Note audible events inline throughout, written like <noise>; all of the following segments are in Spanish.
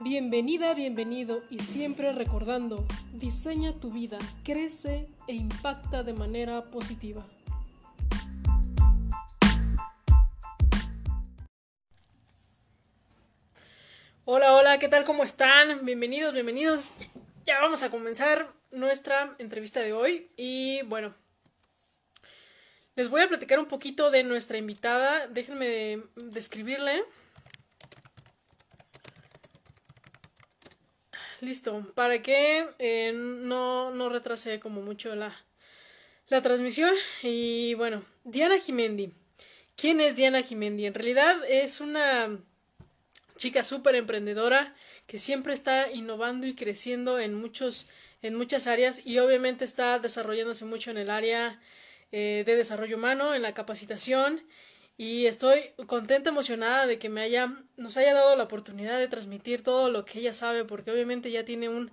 Bienvenida, bienvenido y siempre recordando, diseña tu vida, crece e impacta de manera positiva. Hola, hola, ¿qué tal? ¿Cómo están? Bienvenidos, bienvenidos. Ya vamos a comenzar nuestra entrevista de hoy y bueno, les voy a platicar un poquito de nuestra invitada. Déjenme describirle. Listo. Para que eh, no, no como mucho la, la transmisión. Y bueno, Diana Jimendi. ¿Quién es Diana Jimendi? En realidad es una chica súper emprendedora que siempre está innovando y creciendo en muchos en muchas áreas y obviamente está desarrollándose mucho en el área eh, de desarrollo humano, en la capacitación y estoy contenta, emocionada de que me haya, nos haya dado la oportunidad de transmitir todo lo que ella sabe, porque obviamente ya tiene un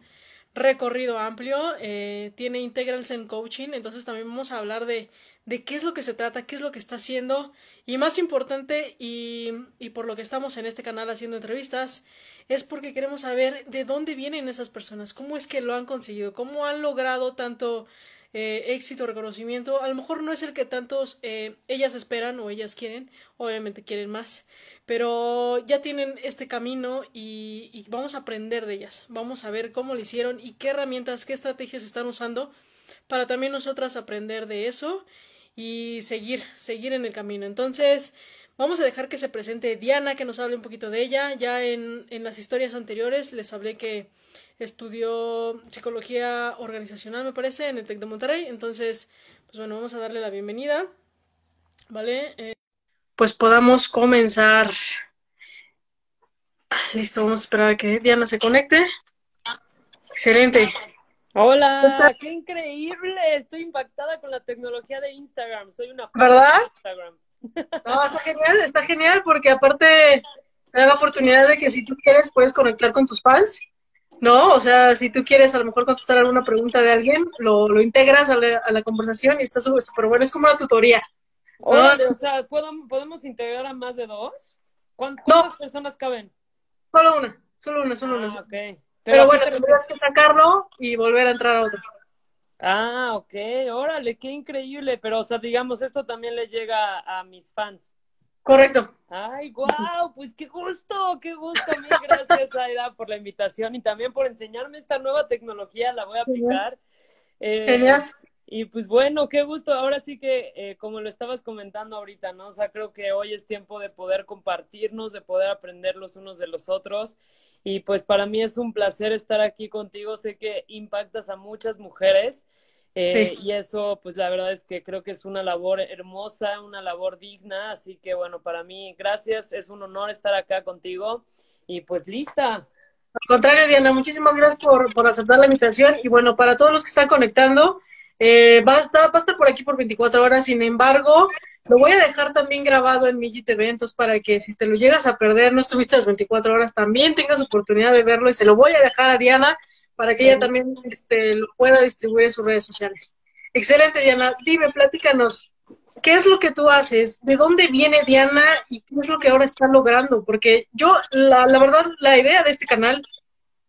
recorrido amplio, eh, tiene Integrals en Coaching, entonces también vamos a hablar de, de qué es lo que se trata, qué es lo que está haciendo, y más importante, y, y por lo que estamos en este canal haciendo entrevistas, es porque queremos saber de dónde vienen esas personas, cómo es que lo han conseguido, cómo han logrado tanto eh, éxito, reconocimiento, a lo mejor no es el que tantos eh, ellas esperan o ellas quieren, obviamente quieren más, pero ya tienen este camino y, y, vamos a aprender de ellas, vamos a ver cómo lo hicieron y qué herramientas, qué estrategias están usando para también nosotras aprender de eso y seguir, seguir en el camino. Entonces, Vamos a dejar que se presente Diana, que nos hable un poquito de ella. Ya en, en las historias anteriores les hablé que estudió psicología organizacional, me parece, en el TEC de Monterrey. Entonces, pues bueno, vamos a darle la bienvenida. ¿Vale? Eh, pues podamos comenzar. Listo, vamos a esperar a que Diana se conecte. Excelente. Hola, qué increíble. Estoy impactada con la tecnología de Instagram. Soy una ¿verdad? Instagram. No, está genial, está genial porque aparte te da la oportunidad de que si tú quieres puedes conectar con tus fans, ¿no? O sea, si tú quieres a lo mejor contestar alguna pregunta de alguien, lo, lo integras a la, a la conversación y está súper bueno, es como una tutoría. o sea, ¿podemos integrar a más de dos? ¿Cuántas no, personas caben? Solo una, solo una, solo ah, una. Okay. Pero, Pero bueno, tendrías que sacarlo y volver a entrar a otro. Ah, ok, órale, qué increíble. Pero, o sea, digamos, esto también le llega a mis fans. Correcto. Ay, wow, pues qué gusto, qué gusto. Mil gracias, Aida, por la invitación y también por enseñarme esta nueva tecnología. La voy a aplicar. Eh, Genial. Y pues bueno, qué gusto. Ahora sí que, eh, como lo estabas comentando ahorita, ¿no? O sea, creo que hoy es tiempo de poder compartirnos, de poder aprender los unos de los otros. Y pues para mí es un placer estar aquí contigo. Sé que impactas a muchas mujeres. Eh, sí. Y eso, pues la verdad es que creo que es una labor hermosa, una labor digna. Así que bueno, para mí, gracias. Es un honor estar acá contigo. Y pues lista. Al contrario, Diana, muchísimas gracias por, por aceptar la invitación. Y bueno, para todos los que están conectando, eh, va, a estar, va, a estar, por aquí por 24 horas, sin embargo, lo voy a dejar también grabado en Migi TV, entonces para que si te lo llegas a perder, no estuviste las 24 horas, también tengas oportunidad de verlo y se lo voy a dejar a Diana para que ella también este, lo pueda distribuir en sus redes sociales. Excelente, Diana. Dime, platícanos, ¿qué es lo que tú haces? ¿De dónde viene Diana y qué es lo que ahora está logrando? Porque yo, la, la verdad, la idea de este canal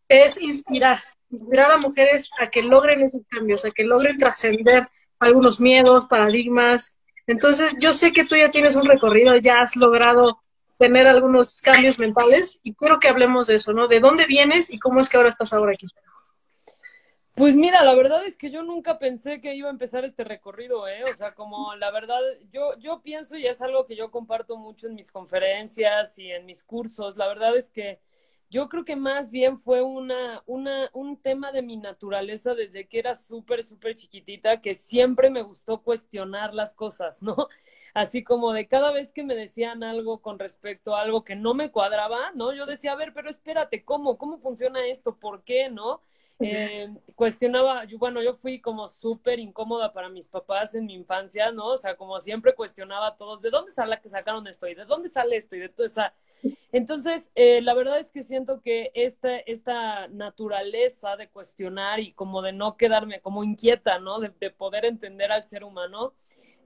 es inspirar, inspirar a mujeres a que logren esos cambios, a que logren trascender algunos miedos, paradigmas. Entonces, yo sé que tú ya tienes un recorrido, ya has logrado tener algunos cambios mentales y quiero que hablemos de eso, ¿no? ¿De dónde vienes y cómo es que ahora estás ahora aquí? Pues mira, la verdad es que yo nunca pensé que iba a empezar este recorrido, ¿eh? O sea, como la verdad, yo, yo pienso y es algo que yo comparto mucho en mis conferencias y en mis cursos, la verdad es que yo creo que más bien fue una, una, un tema de mi naturaleza desde que era súper, súper chiquitita, que siempre me gustó cuestionar las cosas, ¿no? <laughs> Así como de cada vez que me decían algo con respecto a algo que no me cuadraba, ¿no? Yo decía, a ver, pero espérate, ¿cómo? ¿Cómo funciona esto? ¿Por qué? ¿No? Eh, cuestionaba, yo, bueno, yo fui como súper incómoda para mis papás en mi infancia, ¿no? O sea, como siempre cuestionaba todo, ¿de dónde sale que sacaron esto? ¿Y de dónde sale esto? Y de todo esa... Entonces, eh, la verdad es que siento que esta, esta naturaleza de cuestionar y como de no quedarme como inquieta, ¿no? De, de poder entender al ser humano,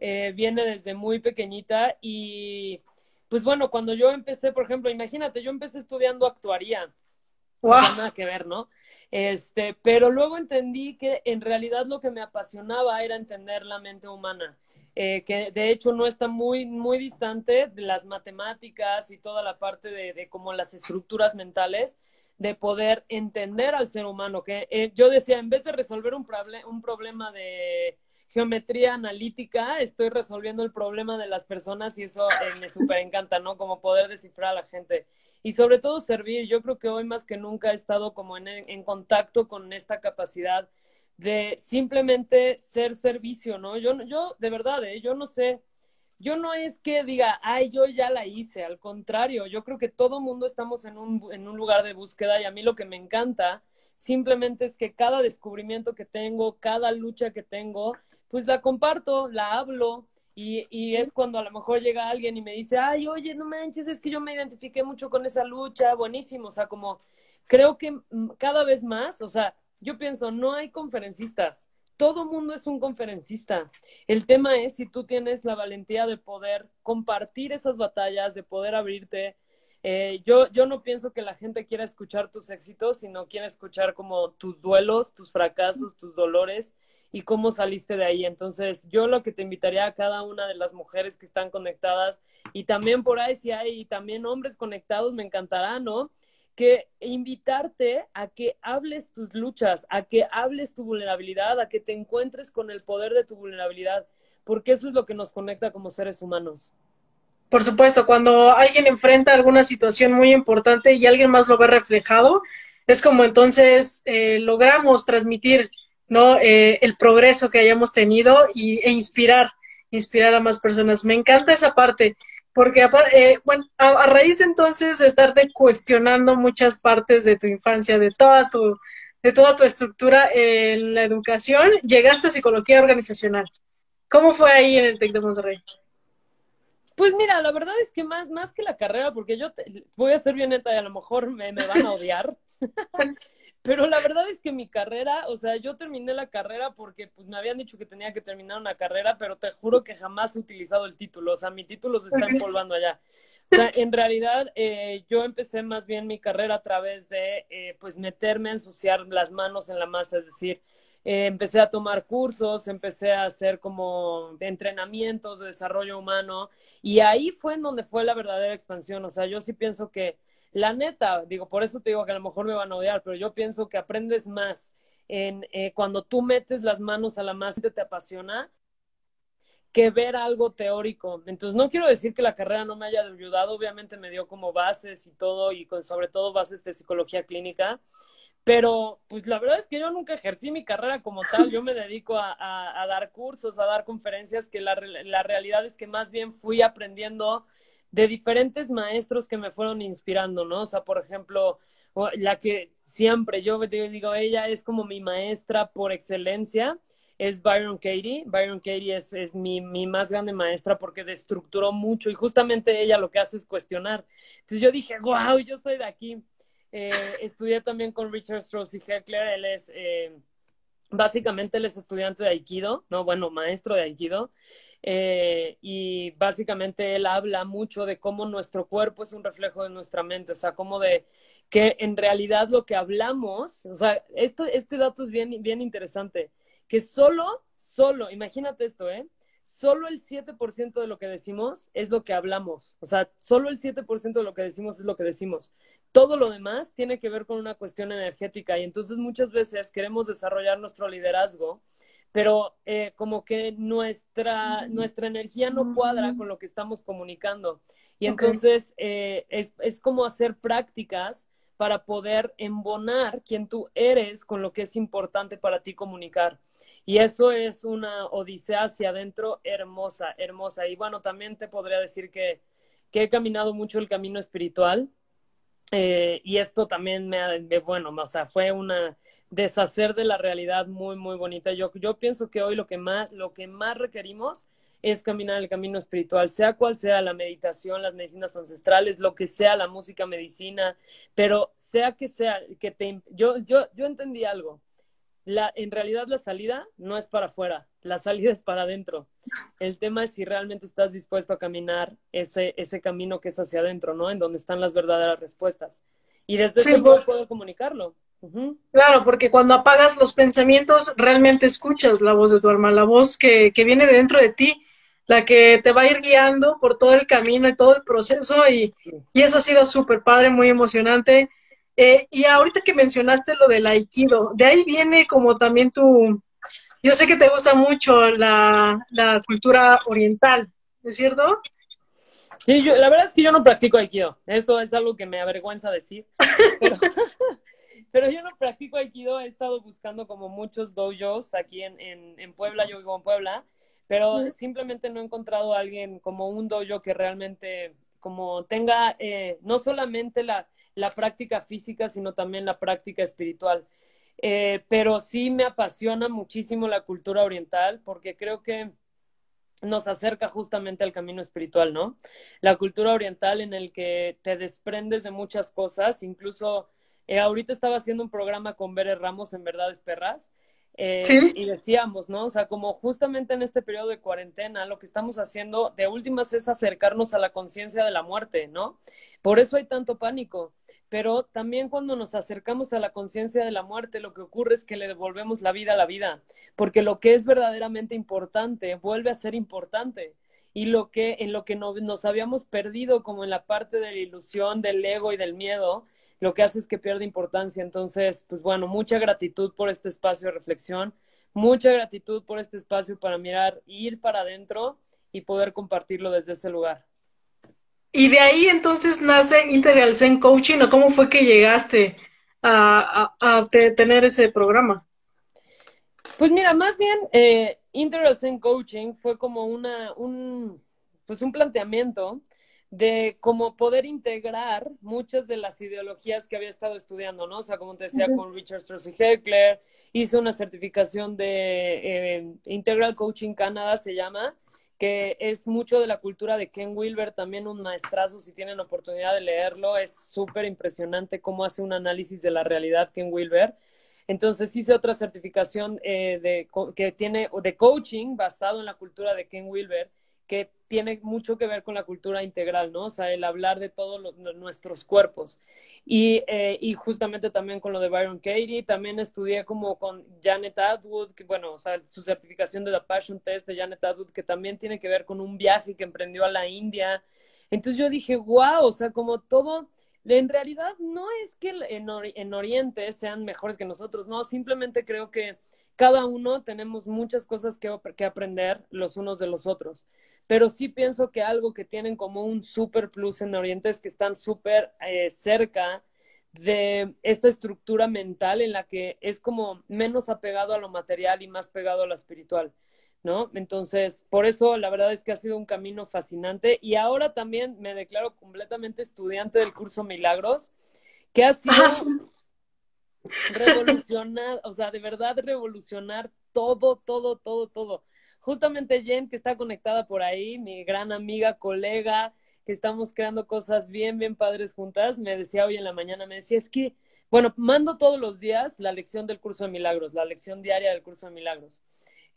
eh, viene desde muy pequeñita y pues bueno, cuando yo empecé, por ejemplo, imagínate, yo empecé estudiando actuaría. nada que ver, ¿no? Este, pero luego entendí que en realidad lo que me apasionaba era entender la mente humana. Eh, que de hecho no está muy, muy distante de las matemáticas y toda la parte de, de como las estructuras mentales, de poder entender al ser humano. Que eh, yo decía, en vez de resolver un, un problema de geometría analítica, estoy resolviendo el problema de las personas y eso eh, me súper encanta, ¿no? Como poder descifrar a la gente. Y sobre todo servir. Yo creo que hoy más que nunca he estado como en, en contacto con esta capacidad de simplemente ser servicio, ¿no? Yo, yo de verdad, ¿eh? yo no sé, yo no es que diga, ay, yo ya la hice, al contrario, yo creo que todo mundo estamos en un, en un lugar de búsqueda y a mí lo que me encanta simplemente es que cada descubrimiento que tengo, cada lucha que tengo, pues la comparto, la hablo, y, y, es cuando a lo mejor llega alguien y me dice, ay, oye, no manches, es que yo me identifiqué mucho con esa lucha, buenísimo, o sea, como creo que mm, cada vez más, o sea, yo pienso, no hay conferencistas. Todo mundo es un conferencista. El tema es si tú tienes la valentía de poder compartir esas batallas, de poder abrirte. Eh, yo, yo no pienso que la gente quiera escuchar tus éxitos, sino quiere escuchar como tus duelos, tus fracasos, tus dolores y cómo saliste de ahí. Entonces, yo lo que te invitaría a cada una de las mujeres que están conectadas y también por ahí si hay también hombres conectados, me encantará, ¿no? Que invitarte a que hables tus luchas, a que hables tu vulnerabilidad, a que te encuentres con el poder de tu vulnerabilidad, porque eso es lo que nos conecta como seres humanos. Por supuesto, cuando alguien enfrenta alguna situación muy importante y alguien más lo ve reflejado, es como entonces eh, logramos transmitir ¿no? Eh, el progreso que hayamos tenido y, e inspirar, inspirar a más personas. Me encanta esa parte. Porque, eh, bueno, a, raíz de entonces de estarte cuestionando muchas partes de tu infancia, de toda tu, de toda tu estructura en la educación, llegaste a psicología organizacional. ¿Cómo fue ahí en el TEC de Monterrey? Pues mira, la verdad es que más, más que la carrera, porque yo voy a ser bien neta y a lo mejor me, me van a odiar. <laughs> Pero la verdad es que mi carrera, o sea, yo terminé la carrera porque pues me habían dicho que tenía que terminar una carrera, pero te juro que jamás he utilizado el título, o sea, mi título se está empolvando allá. O sea, en realidad eh, yo empecé más bien mi carrera a través de eh, pues meterme a ensuciar las manos en la masa, es decir, eh, empecé a tomar cursos, empecé a hacer como entrenamientos de desarrollo humano y ahí fue en donde fue la verdadera expansión, o sea, yo sí pienso que la neta, digo, por eso te digo que a lo mejor me van a odiar, pero yo pienso que aprendes más en eh, cuando tú metes las manos a la masa y te apasiona que ver algo teórico. Entonces, no quiero decir que la carrera no me haya ayudado, obviamente me dio como bases y todo, y con, sobre todo bases de psicología clínica, pero pues la verdad es que yo nunca ejercí mi carrera como tal, yo me dedico a, a, dar cursos, a dar conferencias, que la, la realidad es que más bien fui aprendiendo de diferentes maestros que me fueron inspirando, ¿no? O sea, por ejemplo, la que siempre yo digo, ella es como mi maestra por excelencia, es Byron Katie. Byron Katie es, mi, más grande maestra porque destructuró mucho y justamente ella lo que hace es cuestionar. Entonces yo dije, wow, yo soy de aquí. Eh, estudié también con Richard Strauss y Heckler, él es, eh, básicamente él es estudiante de Aikido, no, bueno, maestro de Aikido. Eh, y básicamente él habla mucho de cómo nuestro cuerpo es un reflejo de nuestra mente, o sea, como de que en realidad lo que hablamos, o sea, esto, este dato es bien, bien interesante, que solo, solo, imagínate esto, ¿eh? Solo el 7% de lo que decimos es lo que hablamos, o sea, solo el 7% de lo que decimos es lo que decimos. Todo lo demás tiene que ver con una cuestión energética y entonces muchas veces queremos desarrollar nuestro liderazgo pero eh, como que nuestra, nuestra energía no cuadra con lo que estamos comunicando. Y entonces eh, es, es como hacer prácticas para poder embonar quien tú eres con lo que es importante para ti comunicar. Y eso es una odisea hacia adentro hermosa, hermosa. Y bueno, también te podría decir que, que he caminado mucho el camino espiritual. Eh, y esto también me ha, bueno, o sea, fue una deshacer de la realidad muy, muy bonita. Yo, yo pienso que hoy lo que más, lo que más requerimos es caminar el camino espiritual, sea cual sea la meditación, las medicinas ancestrales, lo que sea la música, medicina, pero sea que sea, que te, yo, yo, yo entendí algo. La, en realidad la salida no es para afuera, la salida es para adentro. El tema es si realmente estás dispuesto a caminar ese, ese camino que es hacia adentro, ¿no? En donde están las verdaderas respuestas. Y desde ese punto puedo comunicarlo. Claro, porque cuando apagas los pensamientos, realmente escuchas la voz de tu alma, la voz que, que viene de dentro de ti, la que te va a ir guiando por todo el camino y todo el proceso. Y, y eso ha sido súper padre, muy emocionante. Eh, y ahorita que mencionaste lo del aikido, de ahí viene como también tu, yo sé que te gusta mucho la, la cultura oriental, ¿es cierto? Sí, yo, la verdad es que yo no practico aikido, eso es algo que me avergüenza decir, pero, <laughs> yo no practico aikido, he estado buscando como muchos dojos aquí en, en, en Puebla, yo vivo en Puebla, pero simplemente no he encontrado a alguien como un dojo que realmente como tenga eh, no solamente la, la, práctica física, sino también la práctica espiritual. Eh, pero sí me apasiona muchísimo la cultura oriental porque creo que nos acerca justamente al camino espiritual, ¿no? La cultura oriental en el que te desprendes de muchas cosas, incluso eh, ahorita estaba haciendo un programa con Bere Ramos en Verdades Perras eh, y decíamos, ¿no? O sea, como justamente en este periodo de cuarentena, lo que estamos haciendo de últimas es acercarnos a la conciencia de la muerte, ¿no? Por eso hay tanto pánico. Pero también cuando nos acercamos a la conciencia de la muerte, lo que ocurre es que le devolvemos la vida a la vida, porque lo que es verdaderamente importante vuelve a ser importante y lo que en lo que nos habíamos perdido como en la parte de la ilusión, del ego y del miedo, lo que hace es que pierde importancia. Entonces, pues bueno, mucha gratitud por este espacio de reflexión, mucha gratitud por este espacio para mirar, ir para adentro y poder compartirlo desde ese lugar. Y de ahí entonces nace Integral Zen Coaching, ¿o cómo fue que llegaste a, tener ese programa? Pues mira, más bien eh, Integral Zen Coaching fue como una, un, pues un planteamiento de cómo poder integrar muchas de las ideologías que había estado estudiando, ¿no? O sea, como te decía, con Richard Strauss y Heckler, hice una certificación de eh, Integral Coaching Canadá, se llama, que es mucho de la cultura de Ken Wilber, también un maestrazo, si tienen oportunidad de leerlo, es súper impresionante cómo hace un análisis de la realidad Ken Wilber. Entonces hice otra certificación eh, de, que tiene de coaching basado en la cultura de Ken Wilber que tiene mucho que ver con la cultura integral, ¿no? O sea, el hablar de todos nuestros cuerpos. Y, eh, y, justamente también con lo de Byron Katie, también estudié como con Janet Atwood, que bueno, o sea, su certificación de la Passion Test de Janet Atwood, que también tiene que ver con un viaje que emprendió a la India. Entonces yo dije, wow, o sea, como todo, en realidad no es que en Oriente sean mejores que nosotros, no, simplemente creo que cada uno tenemos muchas cosas que, aprender los unos de los otros, pero sí pienso que algo que tienen como un super plus en Oriente es que están súper eh, cerca de esta estructura mental en la que es como menos apegado a lo material y más pegado a lo espiritual, ¿no? Entonces, por eso la verdad es que ha sido un camino fascinante y ahora también me declaro completamente estudiante del curso Milagros, que ha sido revolucionar, o sea, de verdad revolucionar todo, todo, todo, todo. Justamente Jen, que está conectada por ahí, mi gran amiga, colega, que estamos creando cosas bien, bien padres juntas, me decía hoy en la mañana, me decía, es que, bueno, mando todos los días la lección del curso de milagros, la lección diaria del curso de milagros.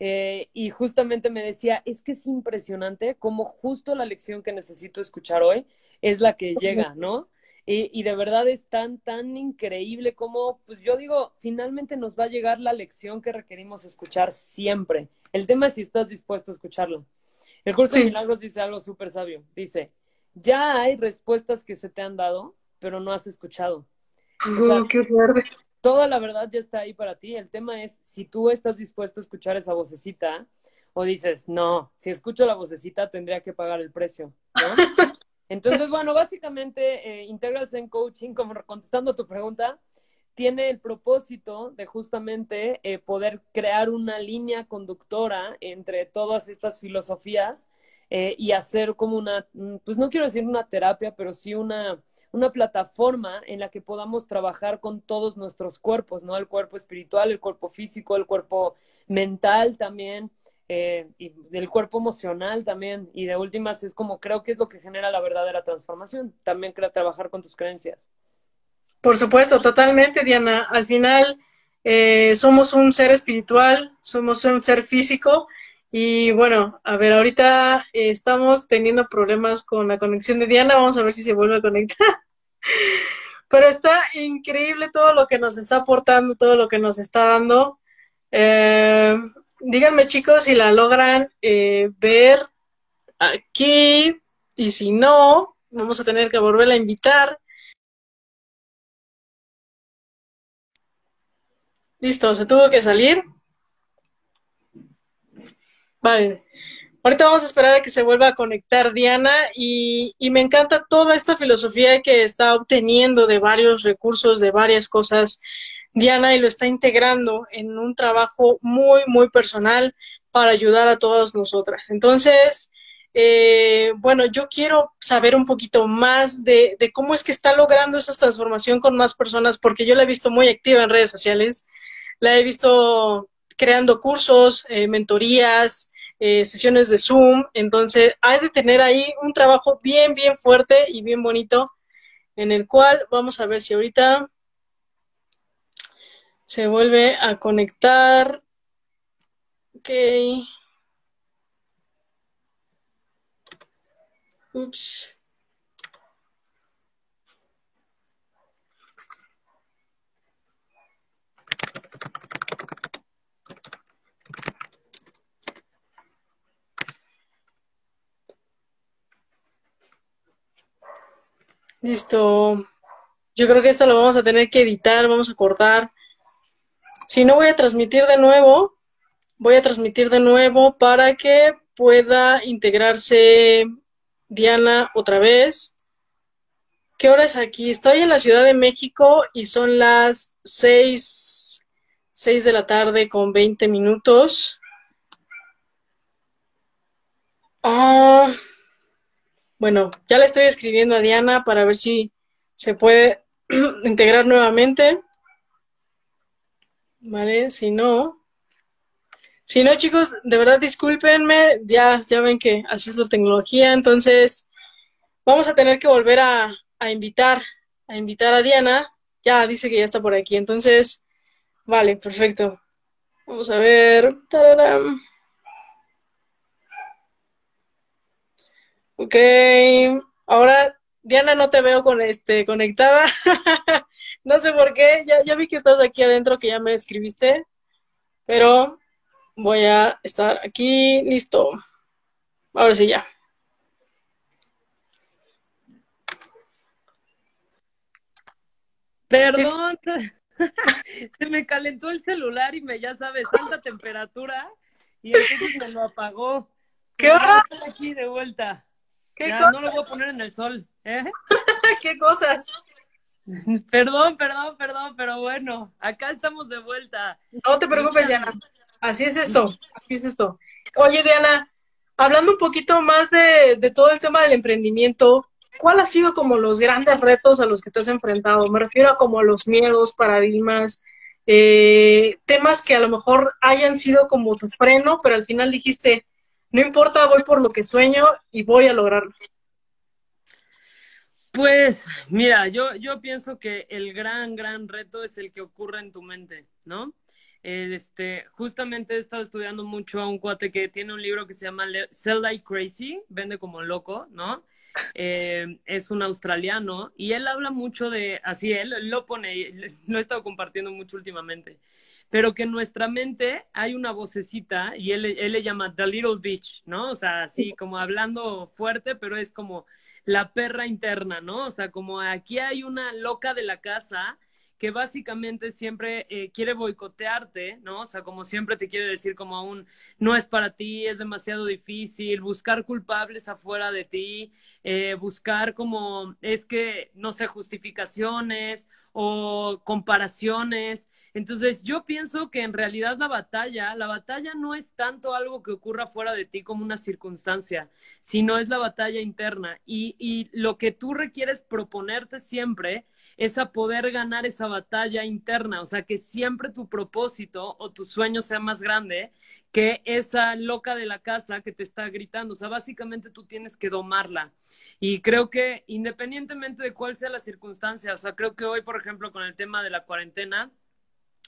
Eh, y justamente me decía, es que es impresionante cómo justo la lección que necesito escuchar hoy es la que llega, ¿no? Y, de verdad es tan, tan increíble como, pues yo digo, finalmente nos va a llegar la lección que requerimos escuchar siempre. El tema es si estás dispuesto a escucharlo. El curso de milagros dice algo súper sabio. Dice, ya hay respuestas que se te han dado, pero no has escuchado. qué Toda la verdad ya está ahí para ti. El tema es si tú estás dispuesto a escuchar esa vocecita o dices, no, si escucho la vocecita tendría que pagar el precio. ¿no? <laughs> Entonces, bueno, básicamente eh, Integral Zen Coaching, como contestando a tu pregunta, tiene el propósito de justamente eh, poder crear una línea conductora entre todas estas filosofías eh, y hacer como una, mm, pues no quiero decir una terapia, pero sí una, una plataforma en la que podamos trabajar con todos nuestros cuerpos, ¿no? El cuerpo espiritual, el cuerpo físico, el cuerpo mental también. Eh, y del cuerpo emocional también. Y de últimas es como creo que es lo que genera la verdadera transformación. También crea trabajar con tus creencias. Por supuesto, totalmente, Diana. Al final, eh, somos un ser espiritual, somos un ser físico y bueno, a ver, ahorita estamos teniendo problemas con la conexión de Diana, vamos a ver si se vuelve a conectar. <laughs> Pero está increíble todo lo que nos está aportando, todo lo que nos está dando. Eh, díganme chicos si la logran eh, ver aquí y si no, vamos a tener que volverla a invitar. Listo, se tuvo que salir. Vale. Ahorita vamos a esperar a que se vuelva a conectar Diana y, y, me encanta toda esta filosofía que está obteniendo de varios recursos, de varias cosas, Diana, y lo está integrando en un trabajo muy, muy personal para ayudar a todas nosotras. Entonces, eh, bueno, yo quiero saber un poquito más de, cómo es que está logrando esa transformación con más personas, porque yo la he visto muy activa en redes sociales, la he visto creando cursos, eh, mentorías, eh, sesiones de Zoom, entonces hay de tener ahí un trabajo bien, bien fuerte y bien bonito, en el cual vamos a ver si ahorita se vuelve a conectar. Ok. Ups. Listo. Yo creo que esto lo vamos a tener que editar, vamos a cortar. Si no voy a transmitir de nuevo, voy a transmitir de nuevo para que pueda integrarse Diana otra vez. ¿Qué hora es aquí? Estoy en la Ciudad de México y son las seis, seis de la tarde con 20 minutos. Ah, bueno, ya le estoy escribiendo a Diana para ver si se puede <clears throat> integrar nuevamente. Vale, si no. Si no, chicos, de verdad discúlpenme, ya, ya ven que así es la tecnología, entonces vamos a tener que volver a, a invitar, a invitar a Diana. Ya dice que ya está por aquí, entonces, vale, perfecto. Vamos a ver. ¡Tararam! Ok, ahora Diana no te veo con este conectada. <laughs> no sé por qué, ya, ya vi que estás aquí adentro, que ya me escribiste, pero voy a estar aquí, listo. Ahora sí ya. Perdón, <laughs> se me calentó el celular y me, ya sabes, alta temperatura y entonces me lo apagó. ¿Qué hora? aquí de vuelta. ¿Qué ya, cosas? no lo voy a poner en el sol. ¿eh? <laughs> ¿Qué cosas? <laughs> Perdón, perdón, perdón, pero bueno, acá estamos de vuelta. No te preocupes, Diana. Así es esto, así es esto. Oye, Diana, hablando un poquito más de, todo el tema del emprendimiento, ¿cuál ha sido como los grandes retos a los que te has enfrentado? Me refiero a como los miedos, paradigmas, eh, temas que a lo mejor hayan sido como tu freno, pero al final dijiste, no importa, voy por lo que sueño y voy a lograrlo. Pues mira, yo, yo pienso que el gran, gran reto es el que ocurre en tu mente, ¿no? Este, justamente he estado estudiando mucho a un cuate que tiene un libro que se llama Sell Like Crazy, vende como loco, ¿no? Eh, es un australiano y él habla mucho de, así él lo pone, lo he estado compartiendo mucho últimamente, pero que en nuestra mente hay una vocecita y él, él le llama The Little Bitch, ¿no? O sea, así como hablando fuerte, pero es como la perra interna, ¿no? O sea, como aquí hay una loca de la casa que básicamente siempre eh, quiere boicotearte, ¿no? O sea, como siempre te quiere decir como aún no es para ti, es demasiado difícil, buscar culpables afuera de ti, eh, buscar como es que, no sé, justificaciones o comparaciones. Entonces, yo pienso que en realidad la batalla, la batalla no es tanto algo que ocurra fuera de ti como una circunstancia, sino es la batalla interna. Y, y lo que tú requieres proponerte siempre es a poder ganar esa batalla interna, o sea, que siempre tu propósito o tu sueño sea más grande que esa loca de la casa que te está gritando. O sea, básicamente tú tienes que domarla. Y creo que independientemente de cuál sea la circunstancia, o sea, creo que hoy, por ejemplo, con el tema de la cuarentena,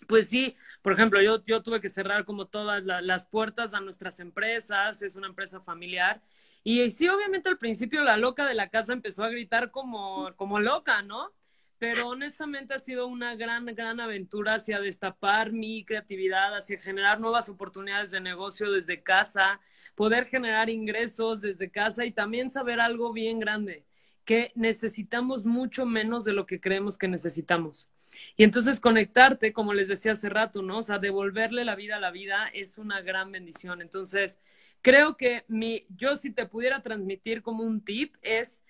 pues sí, por ejemplo, yo, yo tuve que cerrar como todas las puertas a nuestras empresas, es una empresa familiar. Y sí, obviamente al principio la loca de la casa empezó a gritar como, como loca, ¿no? Pero honestamente ha sido una gran, gran aventura hacia destapar mi creatividad, hacia generar nuevas oportunidades de negocio desde casa, poder generar ingresos desde casa y también saber algo bien grande, que necesitamos mucho menos de lo que creemos que necesitamos. Y entonces conectarte, como les decía hace rato, ¿no? O sea, devolverle la vida a la vida es una gran bendición. Entonces, creo que mi, yo si te pudiera transmitir como un tip es,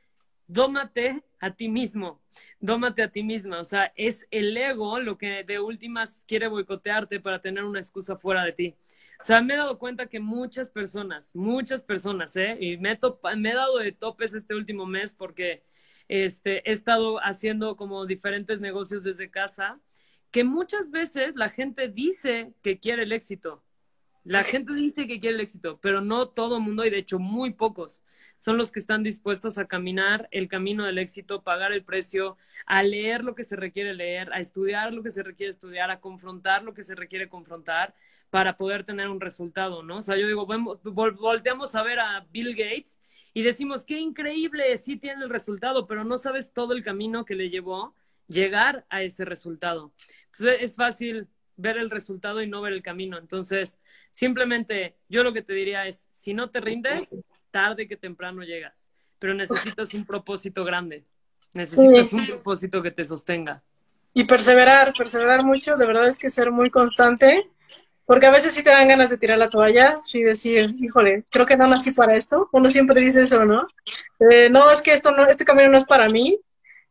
dómate a ti mismo, dómate a ti misma. O sea, es el ego lo que de últimas quiere boicotearte para tener una excusa fuera de ti. O sea, me he dado cuenta que muchas personas, muchas personas, ¿eh? Y me he dado de topes este último mes porque este, he estado haciendo como diferentes negocios desde casa, que muchas veces la gente dice que quiere el éxito. La gente dice que quiere el éxito, pero no todo mundo, y de hecho muy pocos, son los que están dispuestos a caminar el camino del éxito, pagar el precio, a leer lo que se requiere leer, a estudiar lo que se requiere estudiar, a confrontar lo que se requiere confrontar para poder tener un resultado, ¿no? O sea, yo digo, volteamos a ver a Bill Gates y decimos, qué increíble, sí tiene el resultado, pero no sabes todo el camino que le llevó llegar a ese resultado. Entonces es fácil ver el resultado y no ver el camino. Entonces, simplemente yo lo que te diría es, si no te rindes, tarde que temprano llegas, pero necesitas un propósito grande, necesitas un propósito que te sostenga. Y perseverar, perseverar mucho, de verdad es que ser muy constante porque a veces sí te dan ganas de tirar la toalla, sí decir, híjole, creo que no nací para esto. Uno siempre dice eso, ¿no? Eh, no, es que esto no, este camino no es para mí,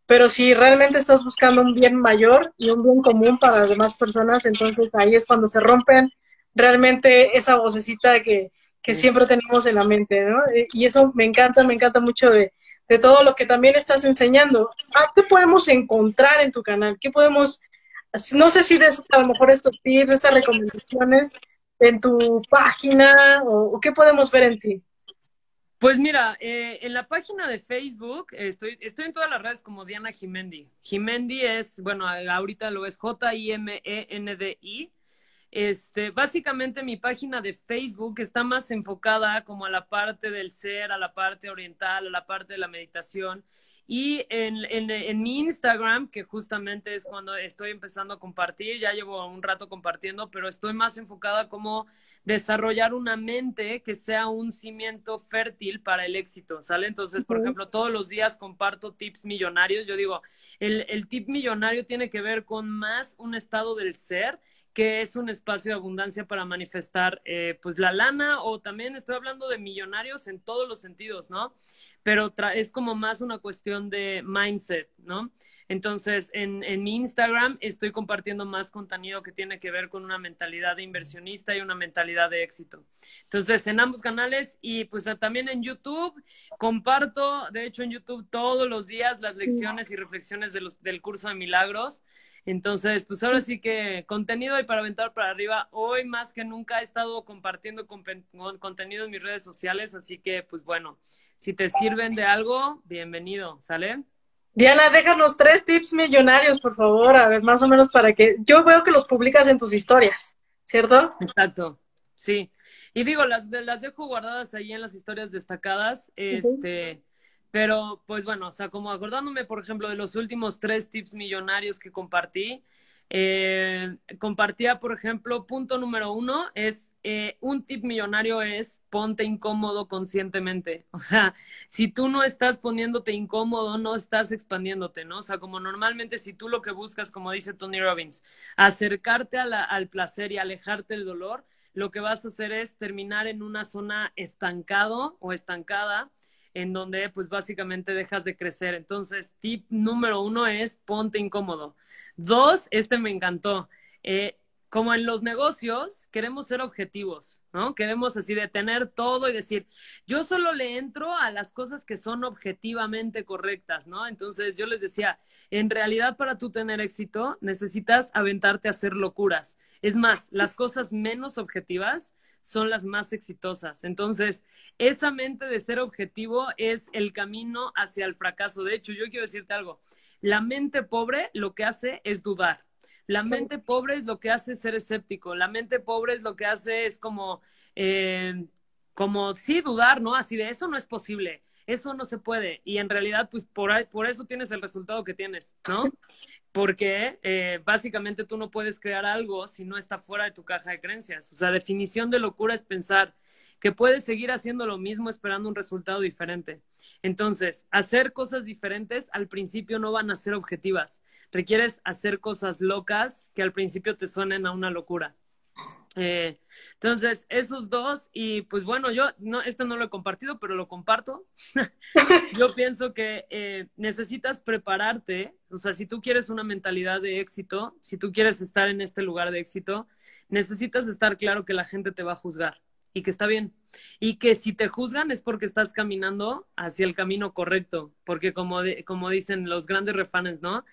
pero si realmente estás buscando un bien mayor y un bien común para las demás personas, entonces ahí es cuando se rompen realmente esa vocecita que, que siempre tenemos en la mente, ¿no? Eh, y eso me encanta, me encanta mucho de, de todo lo que también estás enseñando. Ah, ¿Qué podemos encontrar en tu canal? ¿Qué podemos no sé si des a lo mejor estos tips, estas recomendaciones en tu página o, qué podemos ver en ti. Pues mira, eh, en la página de Facebook estoy, estoy en todas las redes como Diana Jimendi. Jimendi es, bueno, ahorita lo es J-I-M-E-N-D-I. Este, básicamente mi página de Facebook está más enfocada como a la parte del ser, a la parte oriental, a la parte de la meditación. Y en, en, en, mi Instagram, que justamente es cuando estoy empezando a compartir, ya llevo un rato compartiendo, pero estoy más enfocada a cómo desarrollar una mente que sea un cimiento fértil para el éxito, ¿sale? Entonces, por ejemplo, todos los días comparto tips millonarios. Yo digo, el, el tip millonario tiene que ver con más un estado del ser que es un espacio de abundancia para manifestar eh, pues la lana o también estoy hablando de millonarios en todos los sentidos, ¿no? Pero es como más una cuestión de mindset, ¿no? Entonces, en, en mi Instagram estoy compartiendo más contenido que tiene que ver con una mentalidad de inversionista y una mentalidad de éxito. Entonces, en ambos canales y pues también en YouTube comparto, de hecho en YouTube todos los días las lecciones y reflexiones de los, del curso de milagros. Entonces, pues ahora sí que contenido y para aventar para arriba. Hoy más que nunca he estado compartiendo contenido en mis redes sociales, así que pues bueno, si te sirven de algo, bienvenido, ¿sale? Diana, déjanos tres tips millonarios, por favor, a ver, más o menos para que yo veo que los publicas en tus historias, ¿cierto? Exacto, sí. Y digo, las, las dejo guardadas ahí en las historias destacadas, este... Pero, pues bueno, o sea, como acordándome, por ejemplo, de los últimos tres tips millonarios que compartí, eh, compartía, por ejemplo, punto número uno es, eh, un tip millonario es ponte incómodo conscientemente. O sea, si tú no estás poniéndote incómodo, no estás expandiéndote, ¿no? O sea, como normalmente si tú lo que buscas, como dice Tony Robbins, acercarte al placer y alejarte del dolor, lo que vas a hacer es terminar en una zona estancado o estancada en donde pues básicamente dejas de crecer. Entonces, tip número uno es ponte incómodo. Dos, este me encantó. Eh, como en los negocios, queremos ser objetivos, ¿no? Queremos así de tener todo y decir, yo solo le entro a las cosas que son objetivamente correctas, ¿no? Entonces yo les decía, en realidad para tú tener éxito necesitas aventarte a hacer locuras. Es más, las cosas menos objetivas son las más exitosas. Entonces, esa mente de ser objetivo es el camino hacia el fracaso. De hecho, yo quiero decirte algo, la mente pobre lo que hace es dudar. La mente pobre es lo que hace ser escéptico. La mente pobre es lo que hace es como, eh, como sí dudar, ¿no? Así de eso no es posible, eso no se puede. Y en realidad, pues por, por eso tienes el resultado que tienes, ¿no? Porque eh, básicamente tú no puedes crear algo si no está fuera de tu caja de creencias. O sea, definición de locura es pensar que puedes seguir haciendo lo mismo esperando un resultado diferente. Entonces, hacer cosas diferentes al principio no van a ser objetivas. Requieres hacer cosas locas que al principio te suenen a una locura. Eh, entonces, esos dos, y pues bueno, yo no, este no lo he compartido, pero lo comparto. <laughs> yo pienso que eh, necesitas prepararte, o sea, si tú quieres una mentalidad de éxito, si tú quieres estar en este lugar de éxito, necesitas estar claro que la gente te va a juzgar y que está bien. Y que si te juzgan es porque estás caminando hacia el camino correcto, porque como, como dicen los grandes refanes, ¿no?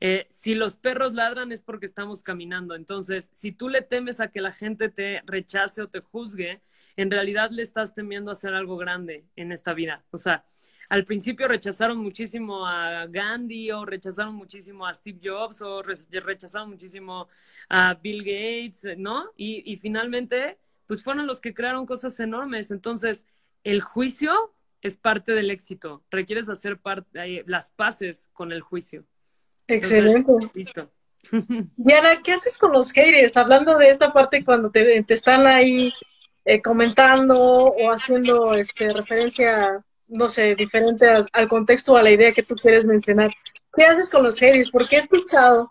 Eh, si los perros ladran es porque estamos caminando. Entonces, si tú le temes a que la gente te rechace o te juzgue, en realidad le estás temiendo hacer algo grande en esta vida. O sea, al principio rechazaron muchísimo a Gandhi o rechazaron muchísimo a Steve Jobs o rechazaron muchísimo a Bill Gates, ¿no? Y finalmente pues fueron los que crearon cosas enormes. Entonces, el juicio es parte del éxito. Requieres hacer parte, las paces con el juicio. Excelente. listo. <laughs> Diana, ¿qué haces con los haters? Hablando de esta parte cuando te, están ahí eh, comentando o haciendo este, referencia, no sé, diferente al, contexto o a la idea que tú quieres mencionar. ¿Qué haces con los haters? Porque he escuchado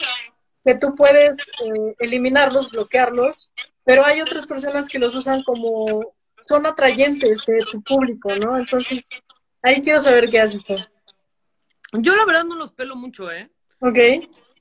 que tú puedes eh, eliminarlos, bloquearlos, pero hay otras personas que los usan como, son atrayentes de tu público, ¿no? Entonces, ahí quiero saber qué haces tú. Yo la verdad no los pelo mucho, ¿eh? Ok.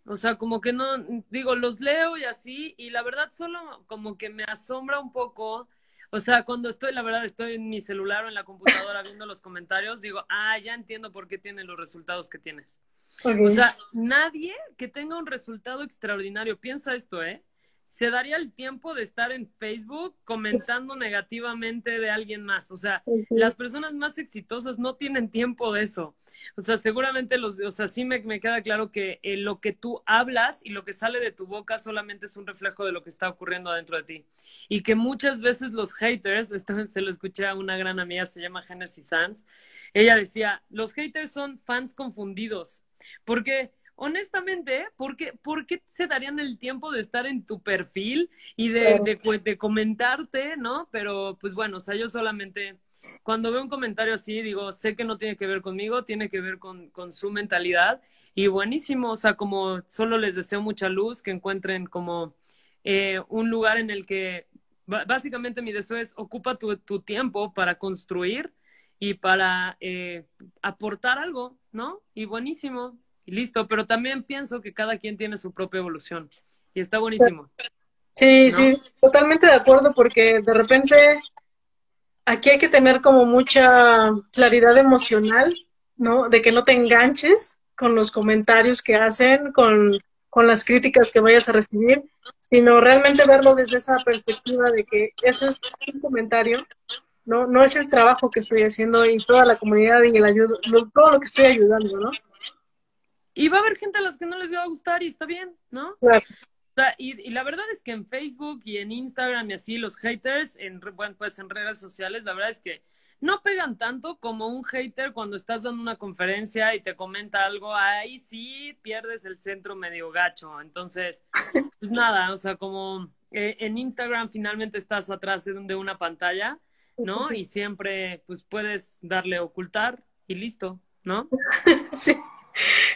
O sea, como que no, digo, los leo y así, y la verdad solo como que me asombra un poco. O sea, cuando estoy, la verdad, estoy en mi celular o en la computadora viendo los comentarios, digo, ah, ya entiendo por qué tienes los resultados que tienes. O sea, nadie que tenga un resultado extraordinario, piensa esto, ¿eh? Se daría el tiempo de estar en Facebook comentando <laughs> negativamente de alguien más. O sea, las personas más exitosas no tienen tiempo de eso. O sea, seguramente los, o sea, sí me, queda claro que eh, lo que tú hablas y lo que sale de tu boca solamente es un reflejo de lo que está ocurriendo adentro de ti. Y que muchas veces los haters, esto <laughs> se lo escuché a una gran amiga, se llama Genesis Sanz, ella decía, los haters son fans confundidos. Porque honestamente, ¿por qué, ¿por qué se darían el tiempo de estar en tu perfil y de, de, comentarte, no? Pero, pues bueno, o sea, yo solamente, cuando veo un comentario así, digo, sé que no tiene que ver conmigo, tiene que ver con, con su mentalidad. Y buenísimo, o sea, como solo les deseo mucha luz, que encuentren como eh, un lugar en el que, básicamente mi deseo es, ocupa tu, tu tiempo para construir y para eh, aportar algo, ¿no? Y buenísimo, y listo, pero también pienso que cada quien tiene su propia evolución y está buenísimo. Sí, sí, totalmente de acuerdo porque de repente aquí hay que tener como mucha claridad emocional, ¿no? De que no te enganches con los comentarios que hacen, con, con las críticas que vayas a recibir, sino realmente verlo desde esa perspectiva de que eso es un comentario, no, no es el trabajo que estoy haciendo y toda la comunidad y el ayudo, todo lo que estoy ayudando, ¿no? Y va a haber gente a las que no les va a gustar y está bien, ¿no? Claro. O sea, y, la verdad es que en Facebook y en Instagram y así, los haters, en, bueno, pues en redes sociales, la verdad es que no pegan tanto como un hater cuando estás dando una conferencia y te comenta algo, ahí sí pierdes el centro medio gacho. Entonces, pues nada, o sea, como eh, en Instagram finalmente estás atrás de, de una pantalla, ¿no? Y siempre, pues puedes darle ocultar y listo, ¿no? <laughs> Sí.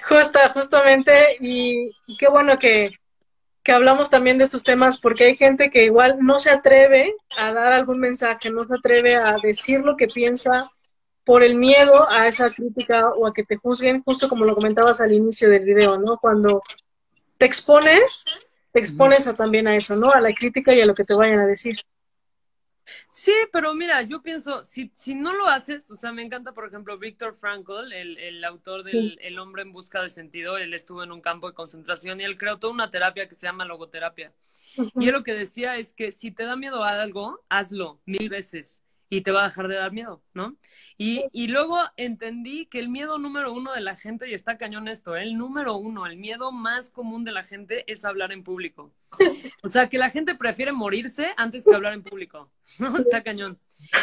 Justa, justamente, y, qué bueno que, que hablamos también de estos temas, porque hay gente que igual no se atreve a dar algún mensaje, no se atreve a decir lo que piensa por el miedo a esa crítica o a que te juzguen, justo como lo comentabas al inicio del video, ¿no? Cuando te expones, te expones a, también a eso, ¿no? A la crítica y a lo que te vayan a decir. Sí, pero mira, yo pienso, si, si no lo haces, o sea, me encanta, por ejemplo, Víctor Frankl, el, el autor del El hombre en busca de sentido, él estuvo en un campo de concentración y él creó toda una terapia que se llama logoterapia. Y él lo que decía es que si te da miedo a algo, hazlo mil veces. Y te va a dejar de dar miedo, ¿no? Y, y luego entendí que el miedo número uno de la gente, y está cañón esto, ¿eh? el número uno, el miedo más común de la gente es hablar en público. O sea, que la gente prefiere morirse antes que hablar en público, ¿no? Está cañón.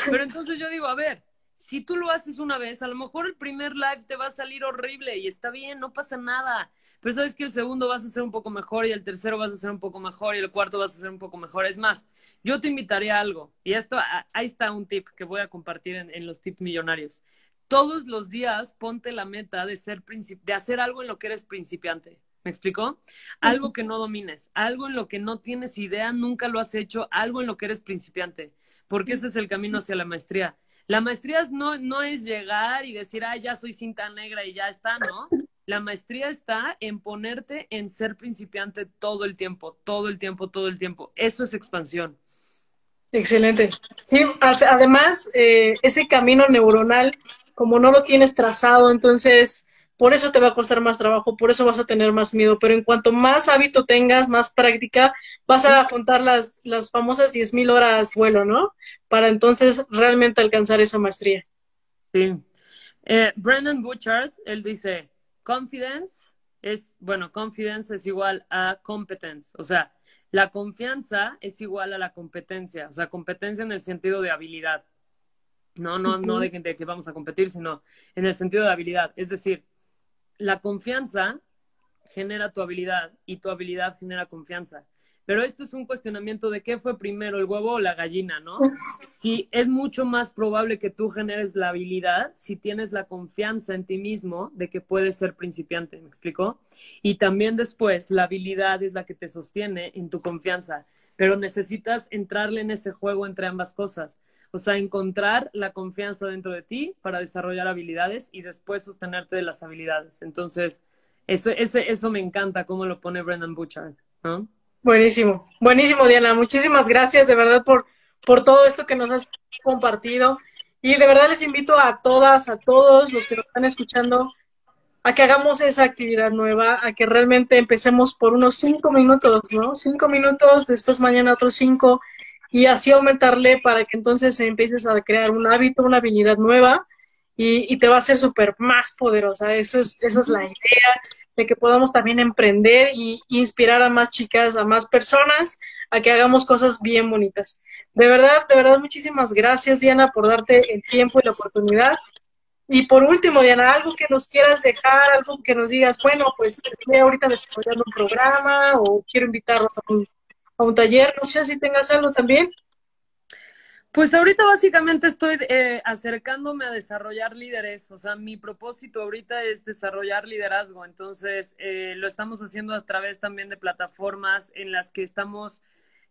Pero entonces yo digo, a ver, si tú lo haces una vez, a lo mejor el primer live te va a salir horrible y está bien, no pasa nada. Pero sabes que el segundo vas a ser un poco mejor y el tercero vas a ser un poco mejor y el cuarto vas a ser un poco mejor. Es más, yo te invitaría a algo. Y esto, ahí está un tip que voy a compartir en, los tips millonarios. Todos los días ponte la meta de ser de hacer algo en lo que eres principiante. ¿Me explicó? Algo que no domines, algo en lo que no tienes idea, nunca lo has hecho, algo en lo que eres principiante, porque ese es el camino hacia la maestría. La maestría no, no es llegar y decir, ah, ya soy cinta negra y ya está, ¿no? La maestría está en ponerte en ser principiante todo el tiempo, todo el tiempo, todo el tiempo. Eso es expansión. Excelente. Además, eh, ese camino neuronal, como no lo tienes trazado, entonces por eso te va a costar más trabajo, por eso vas a tener más miedo, pero en cuanto más hábito tengas, más práctica, vas a contar las, las famosas 10.000 horas vuelo, ¿no? Para entonces realmente alcanzar esa maestría. Sí. Eh, Brennan Butchard, él dice, confidence es, bueno, confidence es igual a competence, o sea, la confianza es igual a la competencia, o sea, competencia en el sentido de habilidad. No, no, no de que vamos a competir, sino en el sentido de habilidad. Es decir, la confianza genera tu habilidad y tu habilidad genera confianza. Pero esto es un cuestionamiento de qué fue primero, el huevo o la gallina, ¿no? <laughs> Si es mucho más probable que tú generes la habilidad si tienes la confianza en ti mismo de que puedes ser principiante, ¿me explicó? Y también después, la habilidad es la que te sostiene en tu confianza, pero necesitas entrarle en ese juego entre ambas cosas. O sea, encontrar la confianza dentro de ti para desarrollar habilidades y después sostenerte de las habilidades. Entonces, eso, ese, eso me encanta, cómo lo pone Brendan Butchard, ¿no? Buenísimo, buenísimo, Diana. Muchísimas gracias de verdad por, por todo esto que nos has compartido. Y de verdad les invito a todas, a todos los que nos están escuchando, a que hagamos esa actividad nueva, a que realmente empecemos por unos cinco minutos, ¿no? Cinco minutos, después mañana otros cinco, y así aumentarle para que entonces empieces a crear un hábito, una habilidad nueva y, te va a hacer súper más poderosa. Esa es, esa es la idea, de que podamos también emprender y, inspirar a más chicas, a más personas, a que hagamos cosas bien bonitas. De verdad, de verdad, muchísimas gracias, Diana, por darte el tiempo y la oportunidad. Y por último, Diana, algo que nos quieras dejar, algo que nos digas, bueno, pues estoy ahorita desarrollando un programa o quiero invitarlos a un a un taller. No sé si tengas algo también. Pues ahorita básicamente estoy eh, acercándome a desarrollar líderes, o sea, mi propósito ahorita es desarrollar liderazgo, entonces eh, lo estamos haciendo a través también de plataformas en las que estamos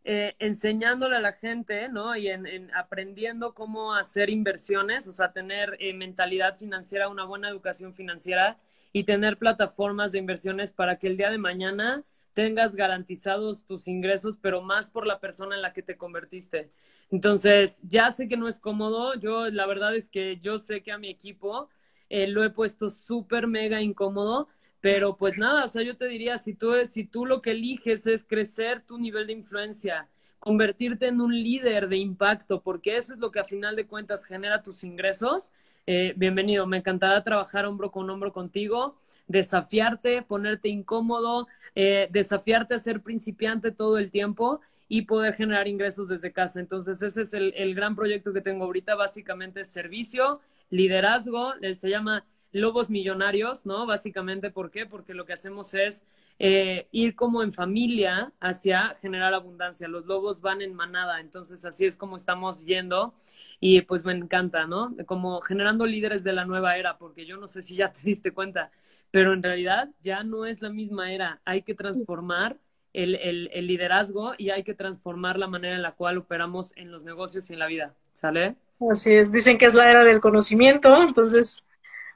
eh, enseñándole a la gente, ¿no? Y en, aprendiendo cómo hacer inversiones, o sea, tener mentalidad financiera, una buena educación financiera y tener plataformas de inversiones para que el día de mañana tengas garantizados tus ingresos, pero más por la persona en la que te convertiste. Entonces, ya sé que no es cómodo, yo la verdad es que yo sé que a mi equipo eh, lo he puesto súper mega incómodo, pero pues nada, o sea, yo te diría, si tú, si tú lo que eliges es crecer tu nivel de influencia, convertirte en un líder de impacto, porque eso es lo que a final de cuentas genera tus ingresos, eh, bienvenido, me encantará trabajar hombro con hombro contigo, desafiarte, ponerte incómodo, eh, desafiarte a ser principiante todo el tiempo y poder generar ingresos desde casa. Entonces, ese es el, el gran proyecto que tengo ahorita, básicamente es servicio, liderazgo, se llama Lobos Millonarios, ¿no? Básicamente, ¿por qué? Porque lo que hacemos es eh, ir como en familia hacia generar abundancia. Los lobos van en manada, entonces así es como estamos yendo y pues me encanta, ¿no? Como generando líderes de la nueva era, porque yo no sé si ya <laughs> te diste cuenta, pero en realidad ya no es la misma era. Hay que transformar el, el, el liderazgo y hay que transformar la manera en la cual operamos en los negocios y en la vida, ¿sale? Así es, dicen que es la era del conocimiento, entonces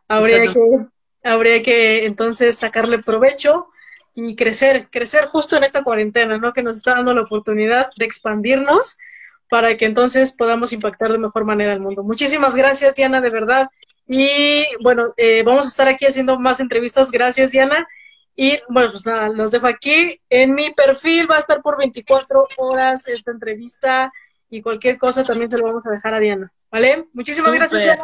habría que, habría que entonces sacarle provecho y crecer, crecer justo en esta cuarentena, ¿no? Que nos está dando la oportunidad de expandirnos para que entonces podamos impactar de mejor manera al mundo. Muchísimas gracias, Diana, de verdad. Y bueno, eh, vamos a estar aquí haciendo más entrevistas. Gracias, Diana. Y bueno, pues nada, los dejo aquí. En mi perfil va a estar por 24 horas esta entrevista y cualquier cosa también se lo vamos a dejar a Diana. ¿Vale? Muchísimas gracias.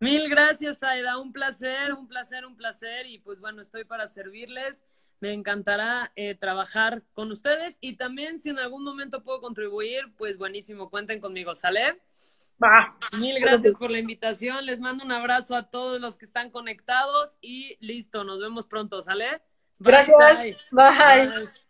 Mil gracias, Aida. Un placer, un placer, un placer. Y pues bueno, estoy para servirles. Me encantará eh, trabajar con ustedes y también si en algún momento puedo contribuir, pues buenísimo, cuenten conmigo, ¿sale? Va. Mil gracias por la invitación. Les mando un abrazo a todos los que están conectados y listo, nos vemos pronto, ¿sale? gracias. Bye.